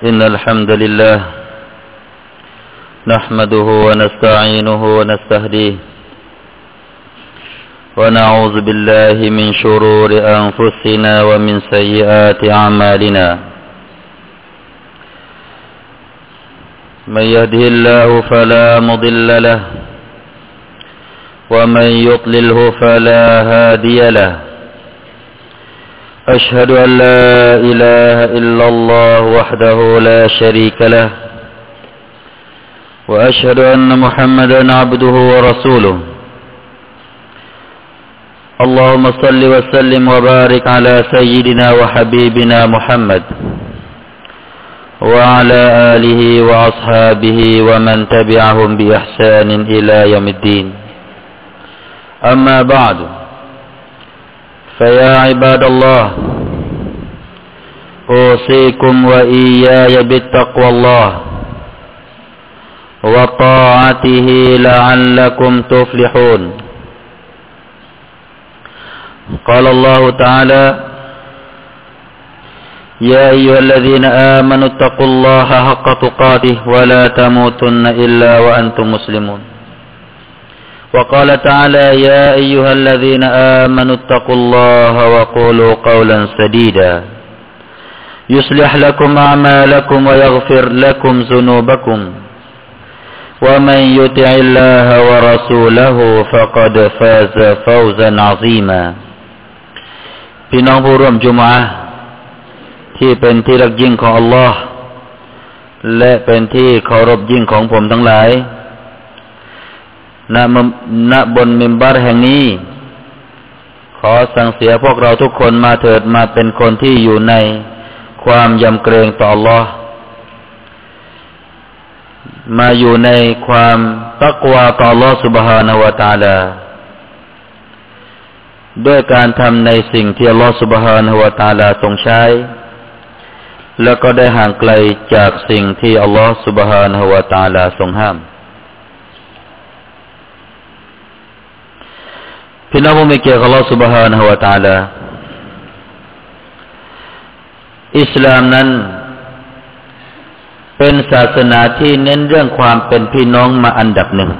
إن الحمد لله نحمده ونستعينه ونستهديه ونعوذ بالله من شرور أنفسنا ومن سيئات أعمالنا. من يهده الله فلا مضل له ومن يضلله فلا هادي له. أشهد أن لا إله إلا الله وحده لا شريك له وأشهد أن محمدا عبده ورسوله. اللهم صل وسلم وبارك على سيدنا وحبيبنا محمد وعلى آله وأصحابه ومن تبعهم بإحسان إلى يوم الدين. أما بعد فيا عباد الله أوصيكم وإياي بالتقوى الله وطاعته لعلكم تفلحون. قال الله تعالى يا أيها الذين آمنوا اتقوا الله حق تقاته ولا تموتن إلا وأنتم مسلمون. وقال تعالى يا أيها الذين آمنوا اتقوا الله وقولوا قولا سديدا يصلح لكم أعمالكم ويغفر لكم ذنوبكم ومن يطع الله ورسوله فقد فاز فوزا عظيما พี่น้องผู้ร่วมจุมอะที่เป็นที่รักยิ่งของอัลลอฮ์และเป็นที่เคารพยิ่งของผมทั้งหลาย ณณบนมิมบาร์แห่งนี้ ขอสั่งเสียพวกเราทุกคนมาเถิดมาเป็นคนที่อยู่ในความยำเกรงต่อ Allah มาอยู่ในความตักวาต่อ Allah سبحانه และ تعالى ด้วยการทำในสิ่งที่ Allah سبحانه และ تعالى ทรงใช้ แล้วก็ได้ห่างไกลจากสิ่งที่ Allah سبحانه และ تعالى ทรงห้าม फिल्मों में क्या अल्लाह सुबहान हुआ ताला อิสลามนั้น เป็นศาสนาที่เน้นเรื่องความเป็นพี่น้องมาอันดับหนึ่ง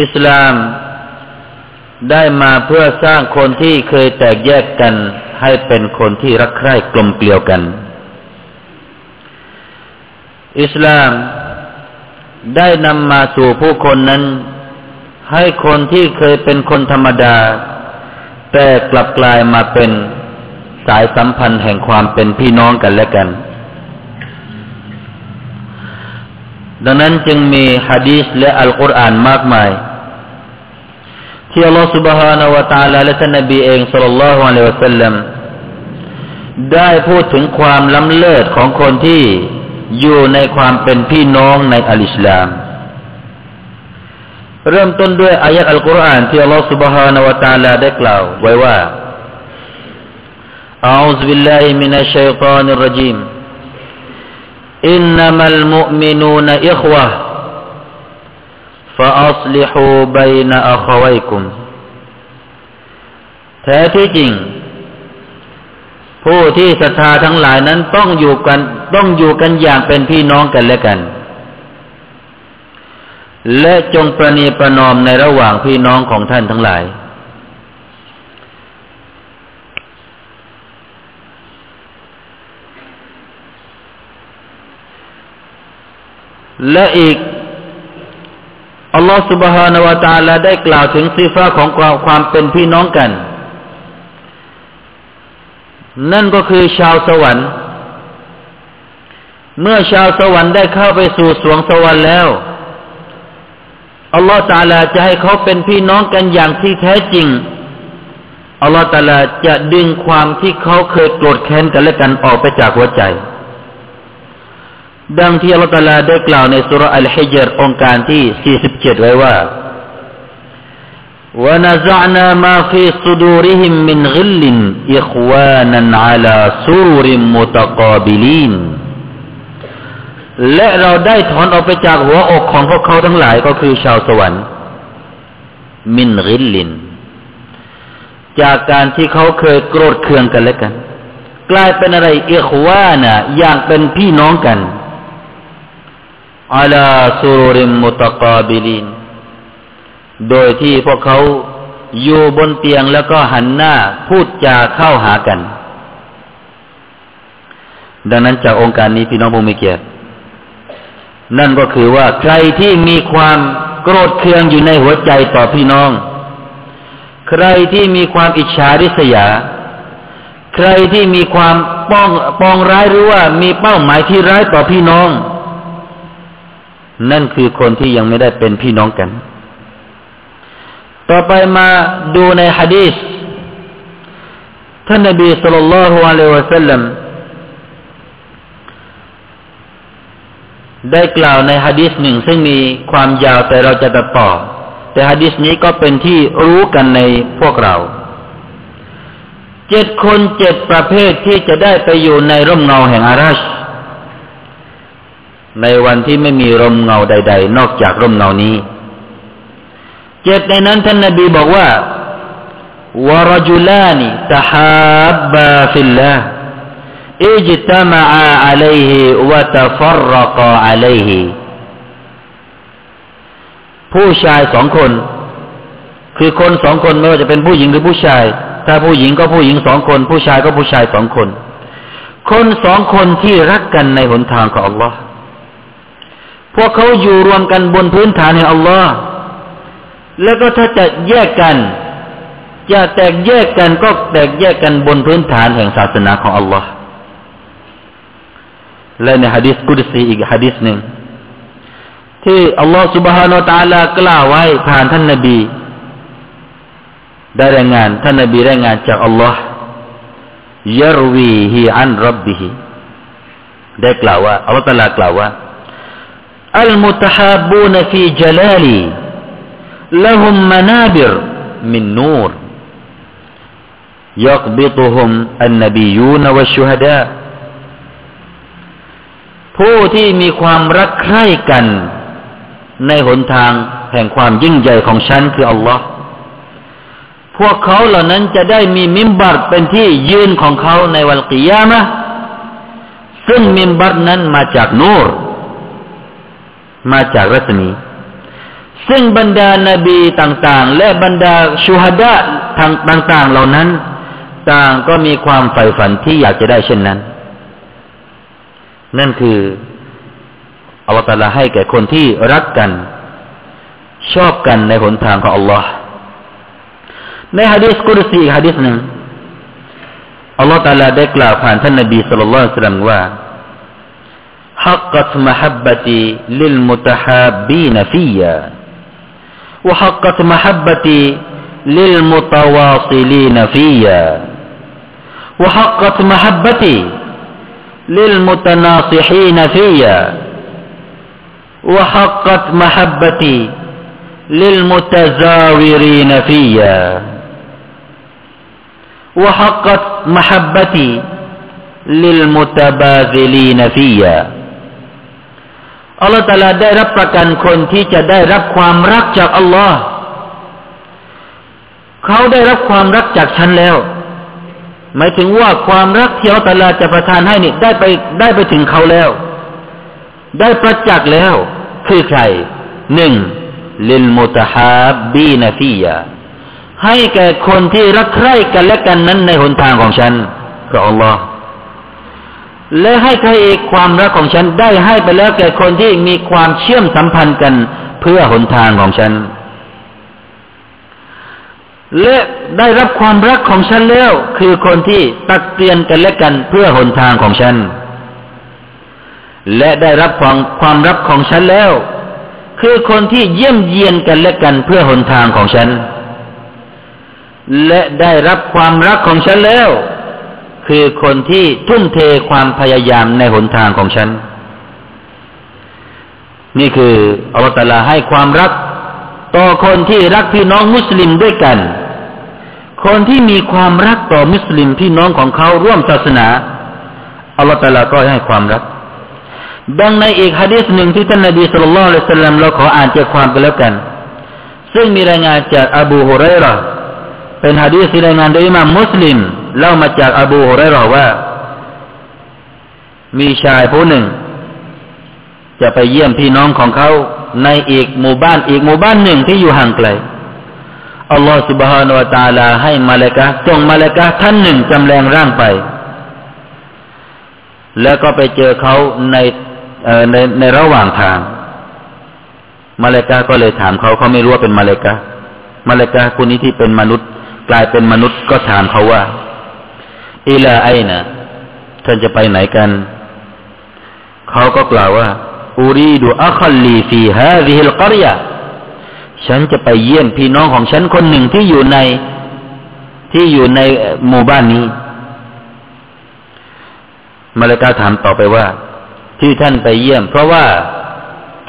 อิสลามได้มาเพื่อสร้างคนที่เคยแตกแยกกันให้เป็นคนที่รักใคร่กลมเกลียวกัน อิสลามได้นำมาสู่ผู้คนนั้น ให้คนที่เคยเป็นคนธรรมดา แต่กลับกลายมาเป็นสายสัมพันธ์แห่งความเป็นพี่น้องกันและกัน ดังนั้นจึงมีฮะดีษและอัลกุรอานมากมาย ที่อัลลอฮฺ سبحانه และ تعالى และท่านนบีเองสัลลัลลอฮุอะลัยฮิวะสัลลัมได้พูดถึงความล้ำเลิศของคนที่อยู่ในความเป็นพี่น้องในอัลอิสลาม เริ่มต้นด้วยอายะอัลกุรอานที่อัลลอฮฺ سبحانه และ تعالى ได้กล่าวไว้ว่า أعوذ بالله من الشيطان الرجيم إنما المؤمنون إخوة فأصلحوا بين أخويكم แท้ที่จริง ผู้ที่ศรัทธาทั้งหลายนั้นต้องอยู่กันต้องอยู่กันอย่างเป็นพี่น้องกันและกัน และจงประนีประนอมในระหว่างพี่น้องของท่านทั้งหลาย และอีก อัลลอฮฺสุบฮานาวตาลาได้กล่าวถึงสีฟ้าของความเป็นพี่น้องกัน นั่นก็คือชาวสวรรค์ เมื่อชาวสวรรค์ได้เข้าไปสู่สวงสวรรค์แล้ว อัลลอฮฺตาลาจะให้เขาเป็นพี่น้องกันอย่างที่แท้จริง อัลลอฮฺตาลาจะดึงความที่เขาเคยโกรธแค้นกันและกันออกไปจากหัวใจดังที่อัลลอฮฺตาลาได้กล่าวในสุรอัลฮิจรองค์การที่ 47 ไว้ว่า ونزعنا ما في صدورهم من غل إخوانا على سرر متقابلين และเราได้ถอนออกไปจากหัวอกของพวกเขาทั้งหลายก็คือชาวสวรรค์ มินริลลิน จากการที่เขาเคยโกรธเคืองกันและกัน กลายเป็นอะไรเอขวานะอย่างเป็นพี่น้องกันอัลาสุริมมุตกาบิลิน โดยที่พวกเขาอยู่บนเตียงแล้วก็หันหน้าพูดจาเข้าหากัน ดังนั้นจากองค์การนี้พี่น้องผู้มีเกียรติ นั่นก็คือว่าใครที่มีความโกรธเคืองอยู่ในหัวใจต่อพี่น้อง ใครที่มีความอิจฉาริษยา ใครที่มีความป้องปองร้ายหรือว่ามีเป้าหมายที่ร้ายต่อพี่น้อง นั่นคือคนที่ยังไม่ได้เป็นพี่น้องกัน ต่อไปมาดูในฮะดีษท่านนบีสุลต่านละฮ์อะลัยฮิวะสัลลัม ได้กล่าวในฮะดิษหนึ่งซึ่งมีความยาวแต่เราจะตัดต่อ แต่ฮะดิษนี้ก็เป็นที่รู้กันในพวกเราเจ็ดคนเจ็ดประเภทที่จะได้ไปอยู่ในร่มเงาแห่งอารัช ในวันที่ไม่มีร่มเงาใด ๆ นอกจากร่มเงานี้ เจ็ดในนั้นท่านนาบีบอกว่าورجلان تحابا في الله اجتمعاอะลัยฮิวะตฟรกอะลัยฮิผู้ชายสองคน คือคนสองคนไม่ว่าจะเป็นผู้หญิงหรือผู้ชาย ถ้าผู้หญิงก็ผู้หญิงสองคน ผู้ชายก็ผู้ชายสองคน คนสองคนที่รักกันในหนทางของอัลลอฮ์พวกเขาอยู่รวมกันบนพื้นฐานแห่งอัลลอฮ์แล้วก็ถ้าจะแยกกันจะแตกแยกกันก็แตกแยกกันบนพื้นฐานแห่งศาสนาของอัลลอฮ์ และในฮะดิษกุดซีอีกฮะดิษหนึ่งที่อัลลอฮฺ سبحانه และ تعالى กล่าวไว้ผ่านท่านนบีได้รายงานท่านนบีรายงานจากอัลลอฮ์ยรวีฮีอันรับบิฮีได้กล่าวว่าอัลลอฮฺตะลากล่าวว่า المتحابون في جلالي لهم منابر من نور يقبضهم النبيون والشهداء ผู้ที่มีความรักใคร่กัน ในหนทางแห่งความยิ่งใหญ่ของฉันคืออัลลอฮ์พวกเขาเหล่านั้นจะได้มีมิมบัตเป็นที่ยืนของเขาในวันกิยามะซึ่งมิมบัตนั้นมาจากนูร มาจากรัศมี ซึ่งบรรดานาบีต่างๆ และบรรดาชูฮัดะทางต่าง ๆ เหล่านั้น ต่างก็มีความใฝ่ฝันที่อยากจะได้เช่นนั้น นั่นคืออัลลอฮฺตาลาให้แก่คนที่รักกัน ชอบกันในหนทางของอัลลอฮ์ในฮะดีษกุรซีฮะดีษหนึ่งอัลลอฮฺตาลาได้กล่าวผ่านท่านนบีสุลต่านละสัลลัมว่า حقت محبتي للمتحابين فيا وحقت محبتي للمتواصلين فيا وحقت محبتي للمتناصحين فيا وحقت محبتي للمتزاورين فيا وحقت محبتي للمتباذلين فيا อัลลอฮฺตาลาได้รับประกันคนที่จะได้รับความรักจากอัลลอฮ์เขาได้รับความรักจากฉันแล้ว หมายถึงว่าความรักที่อัลลอฮฺจะประทานให้นี่ได้ไปได้ไปถึงเขาแล้ว ได้ประจักษ์แล้ว คือใครหนึ่งลิลมุตฮาบีนฟียาให้แก่คนที่รักใคร่กันและกันนั้นในหนทางของฉันพระอัลลอฮ์และให้ใครอีกความรักของฉันได้ให้ไปแล้วแก่คนที่มีความเชื่อมสัมพันธ์กันเพื่อหนทางของฉัน และได้รับความรักของฉันแล้ว คือคนที่ตักเตือนกันและกันเพื่อหนทางของฉัน และได้รับความความรักของฉันแล้ว คือคนที่เยี่ยมเยียนกันและกันเพื่อหนทางของฉัน และได้รับความรักของฉันแล้ว คือคนที่ทุ่มเทความพยายามในหนทางของฉัน นี่คืออัลลอฮฺให้ความรักต่อคนที่รักพี่น้องมุสลิมด้วยกัน คนที่มีความรักต่อมุสลิมพี่น้องของเขาร่วมศาสนาอัลลอฮฺตาลาก็ให้ความรัก ดังในอีกฮะดีษหนึ่งที่ท่านนบีสุลต่านละสัลลัมเราขออ่านจกความไปแล้วกัน ซึ่งมีรายงานจากอบูฮุไรรอเป็นฮะดีษที่รายงานโดยมามมุสลิมเล่ามาจากอบูฮุไรรอว่า มีชายผู้หนึ่ง จะไปเยี่ยมพี่น้องของเขาในอีกหมู่บ้านอีกหมู่บ้านหนึ่งที่อยู่ห่างไกล อัลลอฮฺ سبحانه และ تعالى ให้มาเลกะส่งมาเลกะท่านหนึ่งจำแรงร่างไป แล้วก็ไปเจอเขาในในในระหว่างทาง มาเลกะก็เลยถามเขาเขาไม่รู้ว่าเป็นมาเลกะมาเลกะคนนี้ที่เป็นมนุษย์ กลายเป็นมนุษย์ก็ถามเขาว่าอิลาไอนะท่านจะไปไหนกัน เขาก็กล่าวว่าอูรีดูอัคลีฟีฮาวิฮิลกริยา ฉันจะไปเยี่ยมพี่น้องของฉันคนหนึ่งที่อยู่ในที่อยู่ในหมู่บ้านนี้ มาเลกาถามต่อไปว่า ที่ท่านไปเยี่ยม เพราะว่า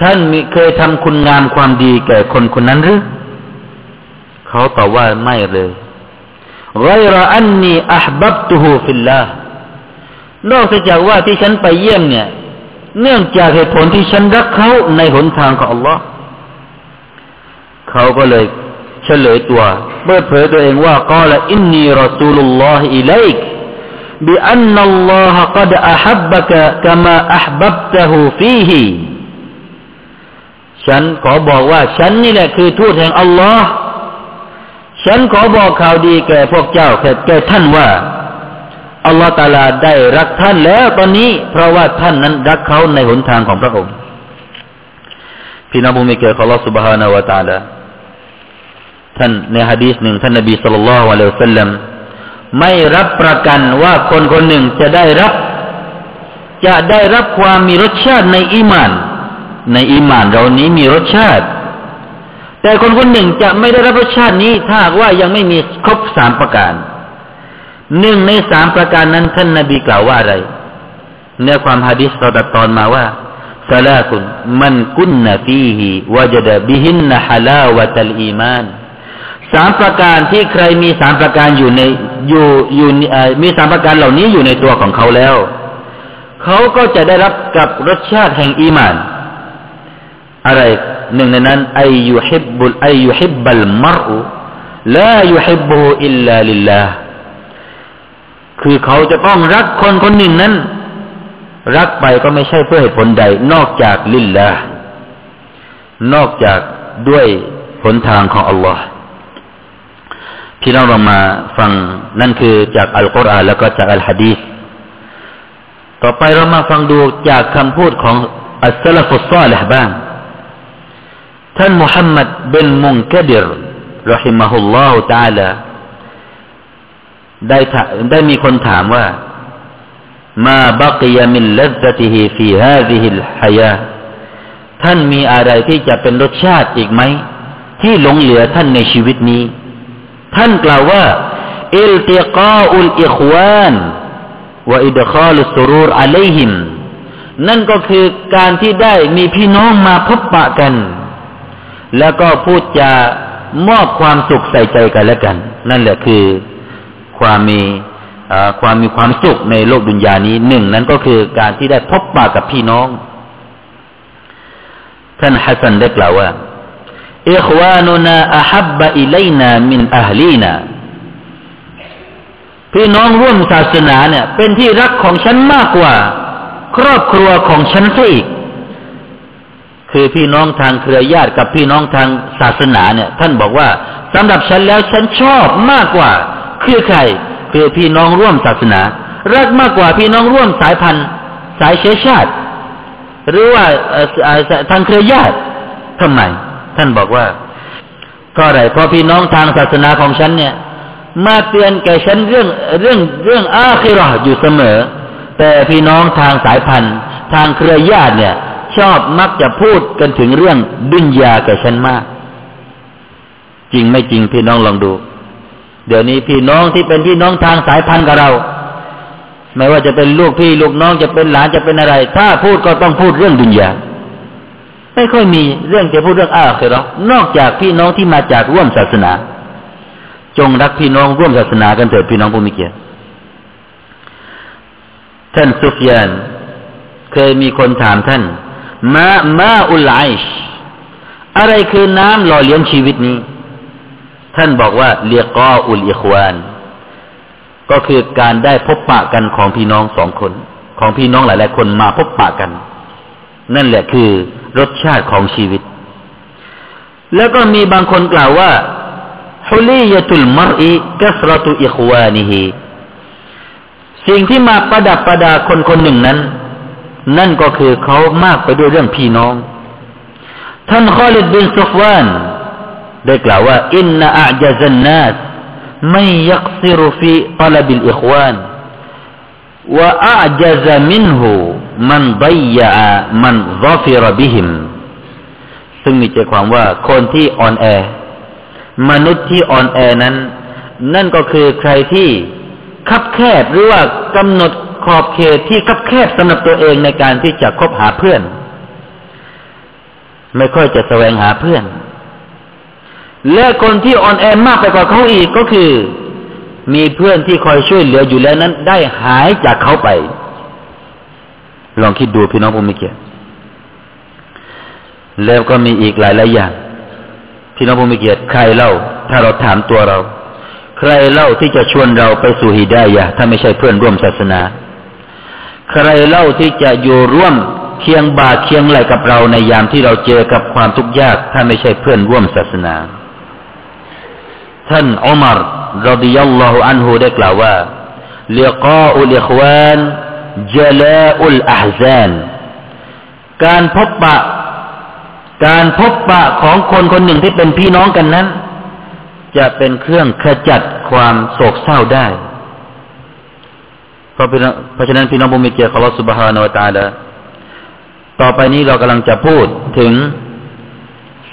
ท่านมีเคยทำคุณงามความดีแก่คนคนนั้นหรือเขาตอบว่าไม่เลยغير أني أحببته في اللهนอกจากว่าที่ฉันไปเยี่ยมเนี่ย เนื่องจากเหตุผลที่ฉันรักเขาในหนทางของอัลลอฮ์ เขาก็เลยเฉลยตัวเปิดเผยตัวเองว่ากล่าวอินนีรอซูลุลลอฮิอิลัยก بأن الله قد أحبك كما أحببته فيه ฉันขอบอกว่า ฉันนี่แหละคือทูตแห่งอัลลอฮ์ฉันขอบอกข่าวดีแก่พวกเจ้าแก่แก่ท่านว่าอัลลอฮ์ตาลาได้รักท่านแล้วตอนนี้ เพราะว่าท่านนั้นรักเขาในหนทางของพระองค์พี่น้องผู้มีเกียรติของอัลลอฮ์ سبحانه และ تعالى ท่านในฮะดีษหนึ่งท่านนบีสุลต่านละฮ์อะลัยฮิสซลลัมไม่รับประกันว่าคนคนหนึ่งจะได้รับ จะได้รับความมีรสชาติในอีมาน ในอีมานเรานี้มีรสชาติ แต่คนคนหนึ่งจะไม่ได้รับรสชาตินี้ ถ้าว่ายังไม่มีครบสามประการหนึ่งในสามประการนั้นท่านนบีกล่าวว่าอะไร เนื้อความฮะดิษเราตัดตอนมาว่าสลาคุณมันกุนนฟีฮีวจดบิหินนฮลาวะตัลอีมาน สามประการที่ใครมีสามประการอยู่ในอยู่อยู่มีสามประการเหล่านี้อยู่ในตัวของเขาแล้ว เขาก็จะได้รับกับรสชาติแห่งอีมาน อะไรหนึ่งในนั้นไอยุฮิบบุลไอยุฮิบบัลมรุลายุฮิบบูอิลลาลิลลาคือเขาจะต้องรักคนคนหนึ่งนั้น รักไปก็ไม่ใช่เพื่อเหตุผลใด นอกจากลิลลานอกจากด้วยผลทางของอัลลอฮ์ พี่น้องเรามาฟังนั่นคือจากอัลกุรอานแล้วก็จากอัลฮะดีษต่อไปเรามาฟังดูจากคำพูดของอัสลฟุสซาลห์บ้างท่านมุฮัมมัดเบนมุงกดิรรหิมะฮุลลอฮุตาลาได้ได้มีคนถามว่ามาบักยามินลัซติฮิฟีฮาซิฮิลฮายาท่านมีอะไรที่จะเป็นรสชาติอีกไหม ที่หลงเหลือท่านในชีวิตนี้ ท่านกล่าวว่าอิลติกาอุลอิควานวอิดคาลุสรูรอะลัยฮิมนั่นก็คือการที่ได้มีพี่น้องมาพบปะกัน แล้วก็พูดจามอบความสุขใส่ใจกันและกัน นั่นแหละคือความมีความมีความสุขในโลกดุนยานี้หนึ่งนั้นก็คือการที่ได้พบปะกับพี่น้อง ท่านฮัสซันได้กล่าวว่า อิควานุนาอัฮับบะอิเลนามินอัลลีนาพี่น้องร่วมศาสนาเนี่ย เป็นที่รักของฉันมากกว่า ครอบครัวของฉันซะอีก คือพี่น้องทางเครือญาติกับพี่น้องทางศาสนาเนี่ย ท่านบอกว่าสำหรับฉันแล้วฉันชอบมากกว่า คือใคร คือพี่น้องร่วมศาสนา รักมากกว่าพี่น้องร่วมสายพันธุ์ สายเชื้อชาติ หรือว่าทางเครือญาติทำไม ท่านบอกว่าก็ไรเพราะพี่น้องทางศาสนาของฉันเนี่ย มาเตือนแก่ฉันเรื่องเรื่องเรื่องอาคิรออยู่เสมอ แต่พี่น้องทางสายพันธุ์ ทางเครือญาติเนี่ย ชอบมักจะพูดกันถึงเรื่องดุนยาแก่ฉันมาก จริงไม่จริงพี่น้องลองดู เดี๋ยวนี้พี่น้องที่เป็นพี่น้องทางสายพันธุ์กับเราไม่ว่าจะเป็นลูกพี่ลูกน้องจะเป็นหลานจะเป็นอะไร ถ้าพูดก็ต้องพูดเรื่องดุนยา ไม่ค่อยมีเรื่องจะพูดเรื่องอาคือหรอนอกจากพี่น้องที่มาจากร่วมศาสนา จงรักพี่น้องร่วมศาสนากันเถิดพี่น้องผู้มีเกียรติท่านซุฟยาน เคยมีคนถามท่านมามาอุลไลชอะไรคือน้ำหล่อเลี้ยงชีวิตนี้ ท่านบอกว่าเลียกออุลอิควาน ก็คือการได้พบปะกันของพี่น้องสองคน ของพี่น้องหลายๆคนมาพบปะกัน นั่นแหละคือ รสชาติของชีวิต แล้วก็มีบางคนกล่าวว่าฮุลียตุลมรอิกัสรตุอิควานิฮีสิ่งที่มาประดับประดาคนคนหนึ่งนั้น นั่นก็คือเขามากไปด้วยเรื่องพี่น้อง ท่านข้อลิดบินซุฟวานได้กล่าวว่า إن أعجز الناس من يقصر في طلب الإخوان وأعجز منه من ضيع من ظفر بهم ซึ่งมีใจความว่าคนที่อ่อนแอ มนุษย์ที่อ่อนแอนั้น นั่นก็คือใครที่คับแคบหรือว่ากำหนดขอบเขตที่คับแคบสำหรับตัวเองในการที่จะคบหาเพื่อน ไม่ค่อยจะแสวงหาเพื่อน และคนที่อ่อนแอมากไปกว่าเขาอีกก็คือ มีเพื่อนที่คอยช่วยเหลืออยู่แล้วนั้น ได้หายจากเขาไป ลองคิดดูพี่น้องผมไม่เกี่ยแล้วก็มีอีกหลายหลายอย่าง พี่น้องผมไม่เกียรติใครเล่า ถ้าเราถามตัวเรา ใครเล่าที่จะชวนเราไปสู่ฮิดายะถ้าไม่ใช่เพื่อนร่วมศาสนา ใครเล่าที่จะอยู่ร่วมเคียงบาเคียงไหลกับเราในยามที่เราเจอกับความทุกข์ยาก ถ้าไม่ใช่เพื่อนร่วมศาสนา ท่านอุมารรดิยัลลอฮุอันฮูได้กล่าวว่าเลียกาอุลิควาน จลาอุลอาฮซานการพบปะ การพบปะของคนคนหนึ่งที่เป็นพี่น้องกันนั้น จะเป็นเครื่องขจัดความโศกเศร้าได้เพราะเพราะฉะนั้นพี่น้องบุมิเกียของเราสุบฮานาวตาลาต่อไปนี้เรากำลังจะพูดถึง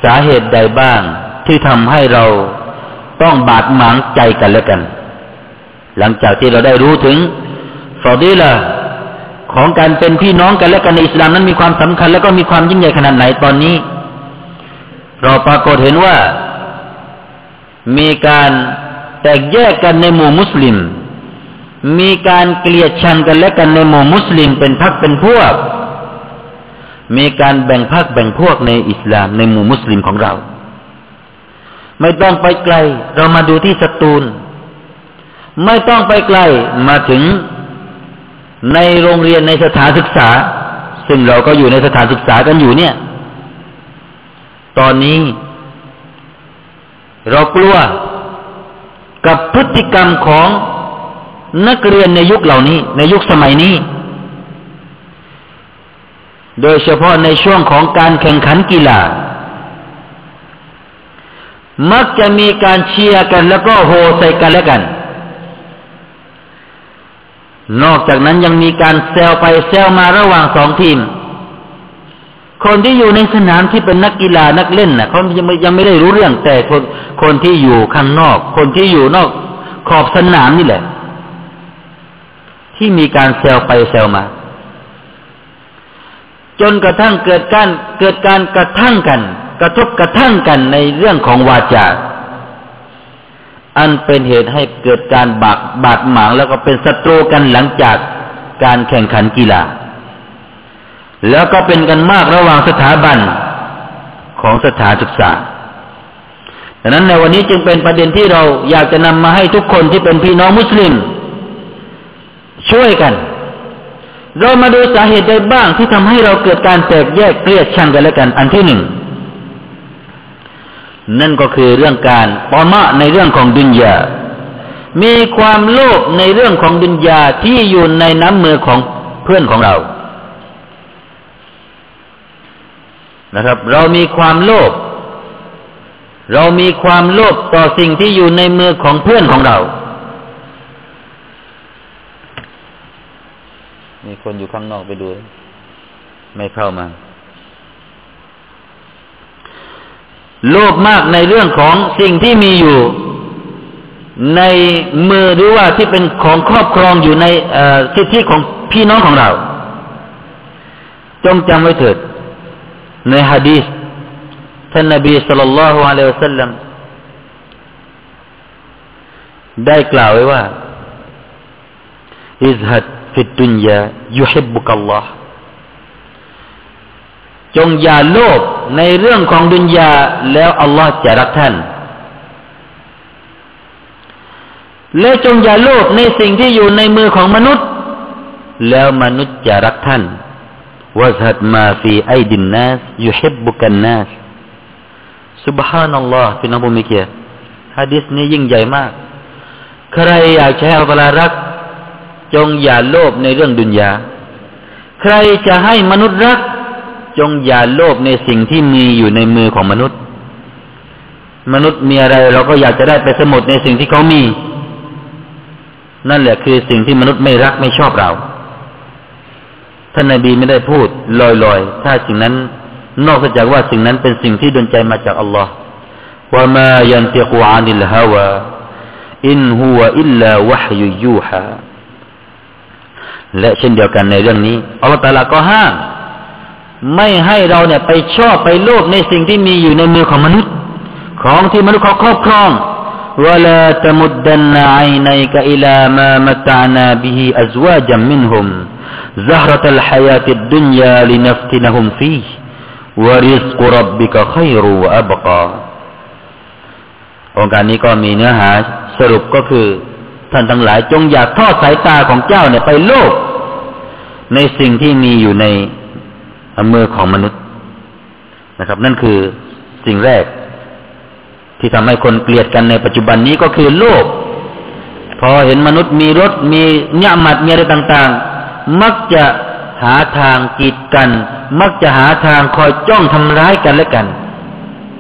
สาเหตุใดบ้างที่ทำให้เราต้องบาดหมางใจกันและกัน หลังจากที่เราได้รู้ถึงฟอดีละ ของการเป็นพี่น้องกันและกันในอิสลามนั้นมีความสำคัญ และก็มีความยิ่งใหญ่ขนาดไหนตอนนี้ เราปรากฏเห็นว่า มีการแตกแยกกันในหมู่มุสลิม มีการเกลียดชังกันและกันในหมู่มุสลิมเป็นพักเป็นพวก มีการแบ่งพักแบ่งพวกในอิสลามในหมู่มุสลิมของเรา ไม่ต้องไปไกล เรามาดูที่สตูล ไม่ต้องไปไกลมาถึง ในโรงเรียนในสถานศึกษา ซึ่งเราก็อยู่ในสถานศึกษากันอยู่เนี่ย ตอนนี้ เรากลัวกับพฤติกรรมของนักเรียนในยุคเหล่านี้ ในยุคสมัยนี้ โดยเฉพาะในช่วงของการแข่งขันกีฬา มักจะมีการเชียร์กันแล้วก็โหใส่กันและกัน นอกจากนั้นยังมีการแซวไปแซวมาระหว่างสองทีม คนที่อยู่ในสนามที่เป็นนักกีฬานักเล่นนะ่ะเขายังไม่ยังไม่ได้รู้เรื่องแต่คนคนที่อยู่ข้างนอก คนที่อยู่นอกขอบสนามนี่แหละ ที่มีการแซวไปแซวมา จนกระทั่งเกิดการเกิดการกระทั่งกัน กระทบกระทั่งกันในเรื่องของวาจา อันเป็นเหตุให้เกิดการบาดบาดหมางแล้วก็เป็นศัตรูกันหลังจากการแข่งขันกีฬา แล้วก็เป็นกันมากระหว่างสถาบันของสถานศึกษาดังนั้นในวันนี้จึงเป็นประเด็นที่เราอยากจะนำมาให้ทุกคนที่เป็นพี่น้องมุสลิม ช่วยกัน เรามาดูสาเหตุใดบ้างที่ทำให้เราเกิดการแตกแยกเกลียดชังกันและกัน อันที่หนึ่ง นั่นก็คือเรื่องการปอมะในเรื่องของดุนยา มีความโลภในเรื่องของดุนยาที่อยู่ในน้ำมือของเพื่อนของเรา นะครับ เรามีความโลภ เรามีความโลภต่อสิ่งที่อยู่ในมือของเพื่อนของเรา มีคนอยู่ข้างนอกไปดู ไม่เข้ามา โลภมากในเรื่องของสิ่งที่มีอยู่ ในมือหรือว่าที่เป็นของครอบครองอยู่ในสิทธิของพี่น้องของเรา จงจำไว้เถิด ในฮะดีษท่านนบีสุลต่านละฮ์อะลัยฮิสัลลัมได้กล่าวไว้ว่าอิซฮัดฟิดดุนยายุฮิบุกัลลอฮ์ จงอย่าโลภในเรื่องของดุนยาแล้วอัลลอฮ์จะรักท่าน และจงอย่าโลภในสิ่งที่อยู่ในมือของมนุษย์ แล้วมนุษย์จะรักท่านวะซัดมาฟีไอดินนัสยุฮิบบุกันนัส Subhanallah พี่น้องผู้มีเกียรติฮะดิษนี้ยิ่งใหญ่มาก ใครอยากใช้อัลลอฮ์รัก จงอย่าโลภในเรื่องดุนยา ใครจะให้มนุษย์รัก จงอย่าโลภในสิ่งที่มีอยู่ในมือของมนุษย์ มนุษย์มีอะไรเราก็อยากจะได้ไปสมุดในสิ่งที่เขามี นั่นแหละคือสิ่งที่มนุษย์ไม่รักไม่ชอบเราท่านนาบีไม่ได้พูดลอยๆ ถ้าสิ่งนั้น นอกจากว่าสิ่งนั้นเป็นสิ่งที่ดลใจมาจากอัลลอฮ์ว่ามายันติกูอานิลฮาวาอินฮัวอิลลาวะฮยุยูฮาและเช่นเดียวกันในเรื่องนี้อัลลอฮฺตาลาก็ห้าม ไม่ให้เราเนี่ยไปชอบไปโลภในสิ่งที่มีอยู่ในมือของมนุษย์ ของที่มนุษย์เขาครอบครองวลาตมุดดันไอในกอิลามามตานาบิฮิอัจวาจัมมินฮุม زهرة الحياة الدنيا لنفتنهم فيه วริสกุรับบิกะขัยรูอับกาองค์การนี้ก็มีเนื้อหาสรุปก็คือ ท่านทั้งหลายจงอย่าทอดสายตาของเจ้าเนี่ยไปโลก ในสิ่งที่มีอยู่ใน มือของมนุษย์นะครับ นั่นคือสิ่งแรก ที่ทำให้คนเกลียดกันในปัจจุบันนี้ก็คือโลกพอเห็นมนุษย์มีรถมีเนื้อหมัดมีอะไรต่างๆ มักจะหาทางกีดกัน มักจะหาทางคอยจ้องทำร้ายกันและกัน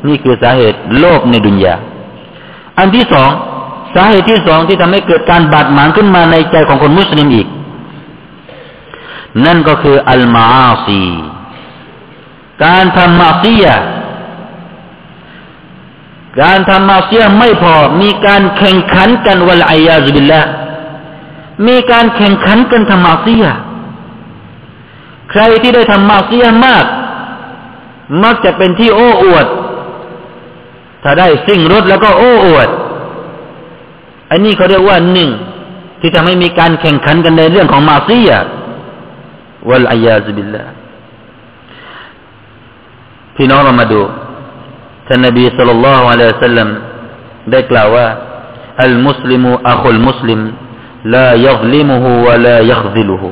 นี่คือสาเหตุโลภในดุนยาอันที่สองสาเหตุที่สองที่ทำให้เกิดการบาดหมางขึ้นมาในใจของคนมุสลิมอีก นั่นก็คืออัลมาอาซี การทำมาซียการทำมาเซียไม่พอ มีการแข่งขันกันวัลอายาซุบิลละมีการแข่งขันกันทำมาเซียใครที่ได้ทำมาเสียมาก มักจะเป็นที่โอ้อวด ถ้าได้สิ่งรถแล้วก็โอ้อวด อันนี้เขาเรียกว่าหนึ่งที่ทำให้มีการแข่งขันกันในเรื่องของมาเซียวัลอายาซิบิลละ พี่น้องเรามาดูท่านนบีสุลต่านละฮ์อะลัยฮิสัลลัมได้กล่าวว่าอัลมุสลิมอัคุลมุสลิม لا يظلمه ولا يخذله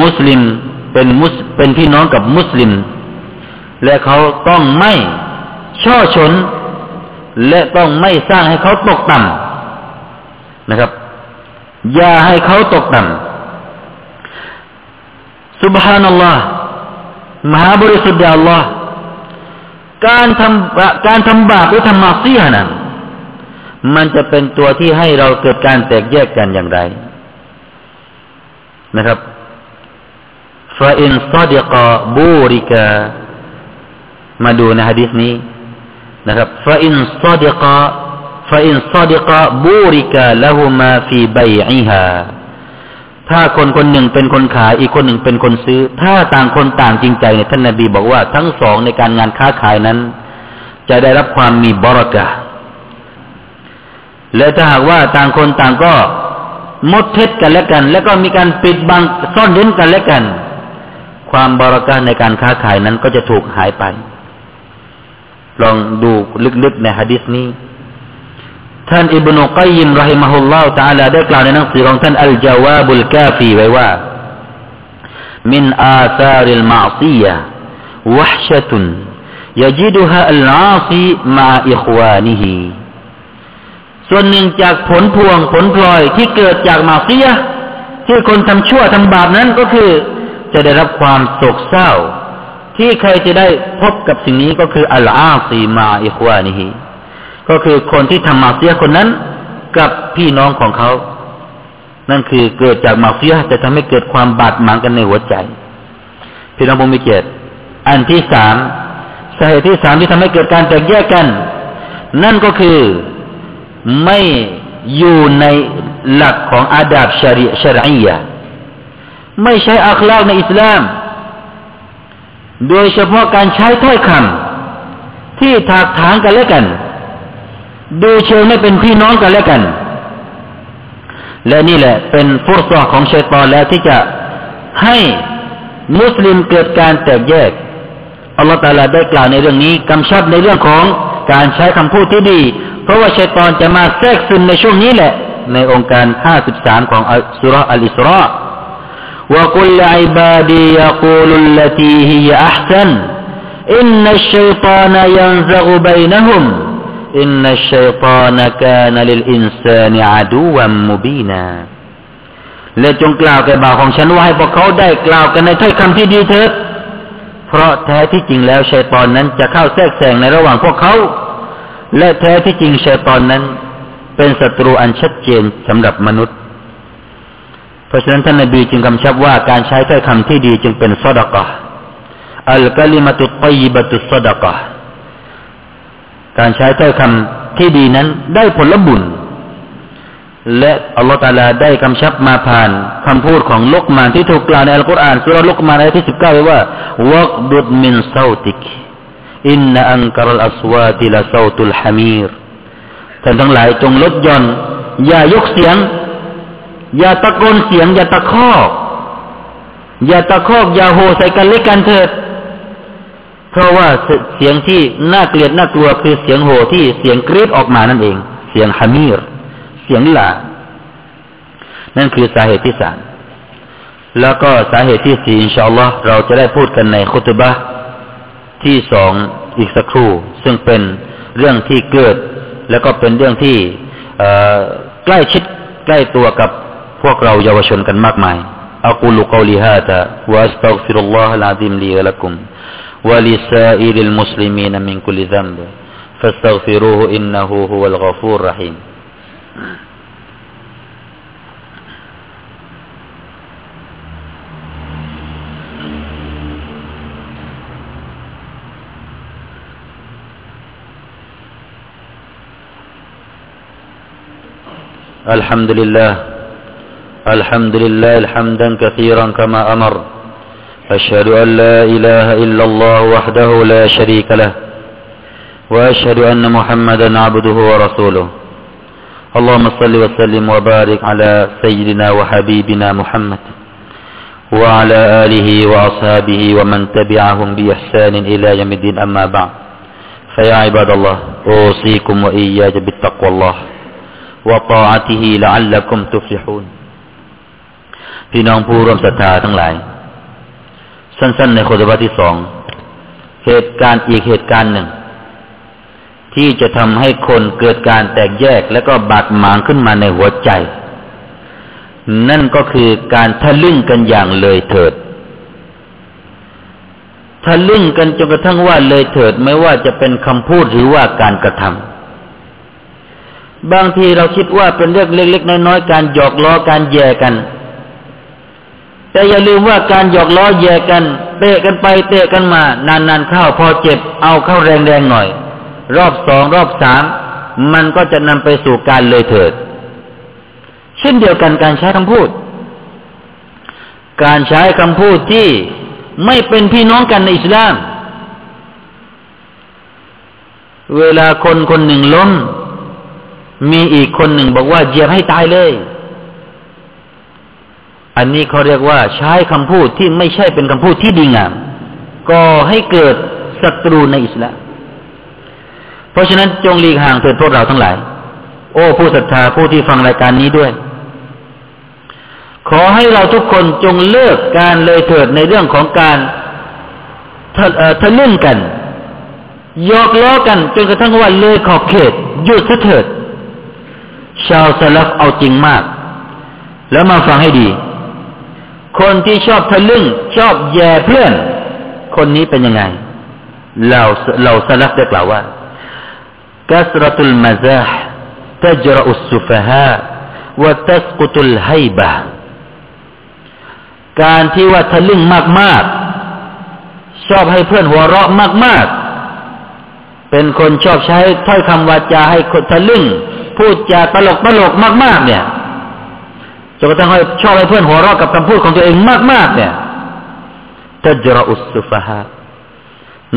มุสลิมเป็นมุสเป็นพี่น้องกับมุสลิม และเขาต้องไม่ช่อชน และต้องไม่สร้างให้เขาตกต่ำนะครับ อย่าให้เขาตกต่ำสุบฮานัลลอฮ์ มหาบริสุทธิ์อัลลอฮ์การทำการทำบาปหรือทำมาเสียนั้น มันจะเป็นตัวที่ให้เราเกิดการแตกแยกกันอย่างไรนะครับฟาอินซอดิกาบูริกามาดูในฮะดิษนี้นะครับฟาอินซอดิกาฟาอินซอดิกาบูริกาละหุมาฟีใบอิฮา ถ้าคนคนหนึ่งเป็นคนขายอีกคนหนึ่งเป็นคนซื้อ ถ้าต่างคนต่างจริงใจเนี่ยท่านนบีบอกว่าทั้งสองในการงานค้าขายนั้น จะได้รับความมีบรักะและถ้าหากว่าต่างคนต่างก็มดเท็จกันและกัน แล้วก็มีการปิดบังซ่อนเร้นกันและกัน ความบรากาในการค้าขายนั้นก็จะถูกหายไป ลองดูลึกๆในฮะดิษนี้ ท่านอิบนุกัยยิมรหิมะฮุลลอฮ์ تعالى ได้กล่าวในหนังสือของท่านอัลจาวาบุลกาฟีไว้ว่า มินอาซาริลมาซียะวะชะตุน يجدها العاصي مع إخوانه ส่วนหนึ่งจากผลพวงผลพลอยที่เกิดจากมาเซียที่คนทำชั่วทำบาปนั้นก็คือจะได้รับความโศกเศร้า ที่ใครจะได้พบกับสิ่งนี้ก็คืออัลอาซีมาอิควานิฮี ก็คือคนที่ทำมาเสียคนนั้นกับพี่น้องของเขา นั่นคือเกิดจากมาเฟียจะทำให้เกิดความบาดหมางกันในหัวใจ พี่น้องผมมีเกียรติอันที่สามสาเหตุที่สามที่ทำให้เกิดการแตกแยกกัน นั่นก็คือไม่อยู่ในหลักของอาดับชริชรียะไม่ใช้อัคลากในอิสลาม โดยเฉพาะการใช้ถ้อยคำที่ถากถางกันและกัน ดูเชิงไม่เป็นพี่น้องกันและกัน และนี่แหละเป็นฟุตซอของชัยตอนแล้วที่จะให้มุสลิมเกิดการแตกแยกอัลลอฮฺตาลาได้กล่าวในเรื่องนี้กำชับในเรื่องของการใช้คำพูดที่ดี เพราะว่าชัยตอนจะมาแทรกซึมในช่วงนี้แหละ ในองค์การ 53 ของสุรอัลอิสราوقل لعبادي يقولوا التي هي أحسن إن الشيطان ينزغ بينهم إن الشيطان كان للإنسان عدوا مبينا และจงกล่าวแก่บ่าวของฉันว่าให้พวกเขาได้กล่าวกันในถ้อยคำที่ดีเถิดเพราะแท้ที่จริงแล้วชัยตอนนั้นจะเข้าแทรกแซงในระหว่างพวกเขา และแท้ที่จริงชัยตอนนั้น เป็นศัตรูอันชัดเจนสำหรับมนุษย์ เพราะฉะนั้นท่านนบีจึงกำชับว่าการใช้ถ้อยคำที่ดีจึงเป็นสดกะอัลกลิมตุตยบตุสดกะ การใช้ถ้อยคำที่ดีนั้นได้ผลบุญ และอัลลอฮฺตาลาได้กำชับมาผ่านคำพูดของลุกมานที่ถูกกล่าวในอัลกุรอานสุรลุกมานในที่สิบเก้าไว้ว่าวักดุดมินซาติกอินนอันกรลอัสวาติลาซาตุลฮามีรท่านทั้งหลายจงลดย่อน อย่ายกเสียง อย่าตะโกนเสียง อย่าตะคอก อย่าตะคอก อย่าโหใส่กันเล็กกันเถิด เพราะว่าเสียงที่น่าเกลียดน่ากลัวคือเสียงโหที่เสียงกรีดออกมานั่นเอง เสียงฮามีรเสียงหลานั่นคือสาเหตุที่สามแล้วก็สาเหตุที่สี่อินชาอัลลอฮ์เราจะได้พูดกันในคุตบะที่สองอีกสักครู่ ซึ่งเป็นเรื่องที่เกิด แล้วก็เป็นเรื่องที่ใกล้ชิดใกล้ตัวกับพวกเราเยาวชนกันมากมาย أقول قولي هذا وأستغفر الله العظيم لي ولكم ولسائر المسلمين من كل ذنب. فاستغفروه إنه هو الغفور الرحيم. الحمد لله. الحمد لله الحمدا كثيرا كما أمر. أشهد أن لا إله إلا الله وحده لا شريك له وأشهد أن محمدا عبده ورسوله. اللهم صل وسلم وبارك على سيدنا وحبيبنا محمد وعلى آله وأصحابه ومن تبعهم بإحسان إلى يوم الدين أما بعد. فيا عباد الله أوصيكم وإياي بالتقوى الله وطاعته لعلكم تفلحون. พี่น้องผู้ร่วมศรัทธาทั้งหลาย สั้น ๆ ในโคตบะที่สองเหตุการณ์อีกเหตุการณ์หนึ่ง ที่จะทำให้คนเกิดการแตกแยกและก็บาดหมางขึ้นมาในหัวใจ นั่นก็คือการทะลึ่งกันอย่างเลยเถิดทะลึ่งกันจนกระทั่งว่าเลยเถิดไม่ว่าจะเป็นคำพูดหรือว่าการกระทำบางทีเราคิดว่าเป็นเรื่องเล็กๆน้อยๆการหยอกล้อการแย่กัน แต่อย่าลืมว่าการหยอกล้อแย่กัน เตะกันไปเตะกันมา นานๆเข้าพอเจ็บ เอาเข้าแรงๆหน่อย รอบสองรอบสามมันก็จะนำไปสู่การเลยเถิด เช่นเดียวกันการใช้คำพูด การใช้คำพูดที่ไม่เป็นพี่น้องกันในอิสลาม เวลาคนคนหนึ่งล้มมีอีกคนหนึ่งบอกว่าเหยียบให้ตายเลย อันนี้เขาเรียกว่าใช้คำพูดที่ไม่ใช่เป็นคำพูดที่ดีงามก่อให้เกิดศัตรูในอิสลามเพราะฉะนั้นจงหลีกห่างเถิดพวกเราทั้งหลาย โอ้ผู้ศรัทธาผู้ที่ฟังรายการนี้ด้วย ขอให้เราทุกคนจงเลิกการเลยเถิดในเรื่องของการทะลึ่งกันยอกล้อกันจนกระทั่งว่าเลยขอบเขตหยุดเถิด ชาวสลับเอาจริงมาก แล้วมาฟังให้ดี คนที่ชอบทะลึ่ง ชอบแย่เพื่อน คนนี้เป็นยังไง เราเราสลักได้กล่าวว่ากัสรตุลมาซาห์ตจรอุสุฟฮะวะตัสกุตุลไฮบะการที่ว่าทะลึ่งมาก ๆ ชอบให้เพื่อนหัวเราะมาก ๆ เป็นคนชอบใช้ถ้อยคำวาจาให้คนทะลึ่ง พูดจาตลกตลกมาก ๆ เนี่ย จนกระทั่งชอบให้เพื่อนหัวเราะกับคำพูดของตัวเองมาก ๆ เนี่ยตจรอุสุฟะฮา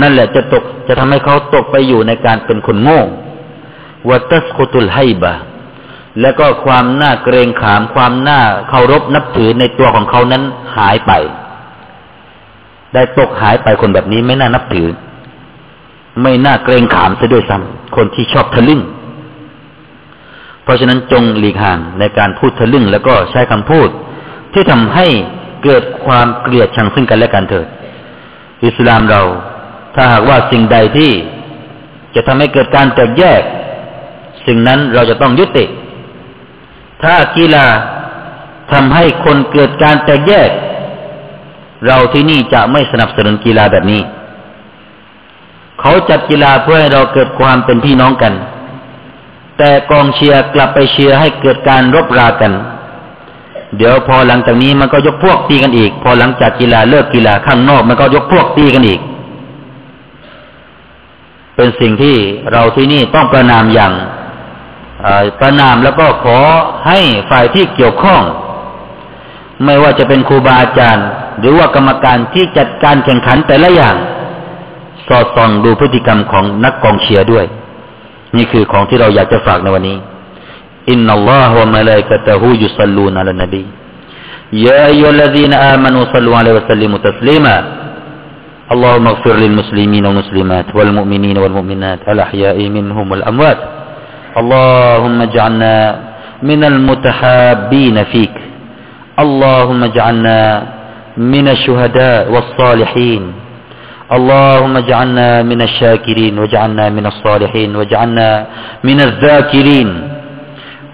นั่นแหละจะตกจะทำให้เขาตกไปอยู่ในการเป็นคนโง่วัตสคุตุลไฮบะแล้วก็ความน่าเกรงขาม ความน่าเคารพนับถือในตัวของเขานั้นหายไป ได้ตกหายไปคนแบบนี้ไม่น่านับถือ ไม่น่าเกรงขามซะด้วยซ้ำคนที่ชอบทะลึ่ง เพราะฉะนั้นจงหลีกห่างในการพูดทะลึ่งแล้วก็ใช้คำพูด ที่ทำให้เกิดความเกลียดชังซึ่งกันและกันเถิด อิสลามเรา ถ้าหากว่าสิ่งใดที่จะทำให้เกิดการแตกแยก สิ่งนั้นเราจะต้องยุติ ถ้ากีฬาทำให้คนเกิดการแตกแยก เราที่นี่จะไม่สนับสนุนกีฬาแบบนี้ เขาจัดกีฬาเพื่อให้เราเกิดความเป็นพี่น้องกัน แต่กองเชียร์กลับไปเชียร์ให้เกิดการรบรากัน เดี๋ยวพอหลังจากนี้มันก็ยกพวกตีกันอีก พอหลังจากกีฬาเลิกกีฬาข้างนอกมันก็ยกพวกตีกันอีก เป็นสิ่งที่เราที่นี่ต้องประนามอย่างประนามแล้วก็ขอให้ฝ่ายที่เกี่ยวข้อง ไม่ว่าจะเป็นครูบาอาจารย์ หรือว่ากรรมการที่จัดการแข่งขันแต่ละอย่าง สอดส่องดูพฤติกรรมของนักกองเชียร์ด้วย นี่คือของที่เราอยากจะฝากในวันนี้อินนัลลอฮฺวะมะลาอิกะตะฮูยุสัลลูนอะลันนบียาอัยยุลลซีนอามานูสัลลูอะลัยฮิวะสัลลิมุตัสลีมา اللهم اغفر للمسلمين والمسلمات والمؤمنين والمؤمنات الأحياء منهم والأموات اللهم اجعلنا من المتحابين فيك اللهم اجعلنا من الشهداء والصالحين اللهم اجعلنا من الشاكرين واجعلنا من الصالحين واجعلنا من الذاكرين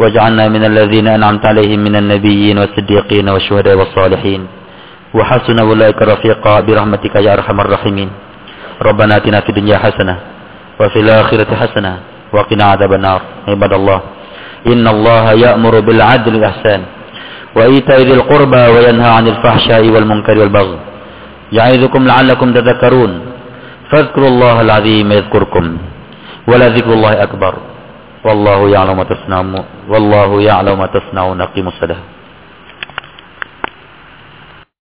واجعلنا من الذين أنعمت عليهم من النبيين والصديقين والشهداء والصالحين. وحسن أولئك رفيقا برحمتك يا أرحم الراحمين. ربنا آتنا في الدنيا حسنة وفي الآخرة حسنة وقنا عذاب النار. عباد الله إن الله يأمر بالعدل والإحسان وإيتاء ذي القربى وينهى عن الفحشاء والمنكر والبغي. يعظكم لعلكم تذكرون. فاذكروا الله العظيم يذكركم. ولذكر الله أكبر. والله يعلم ما تصنعون والله يعلم ما تصنعون. أقيموا الصلاة.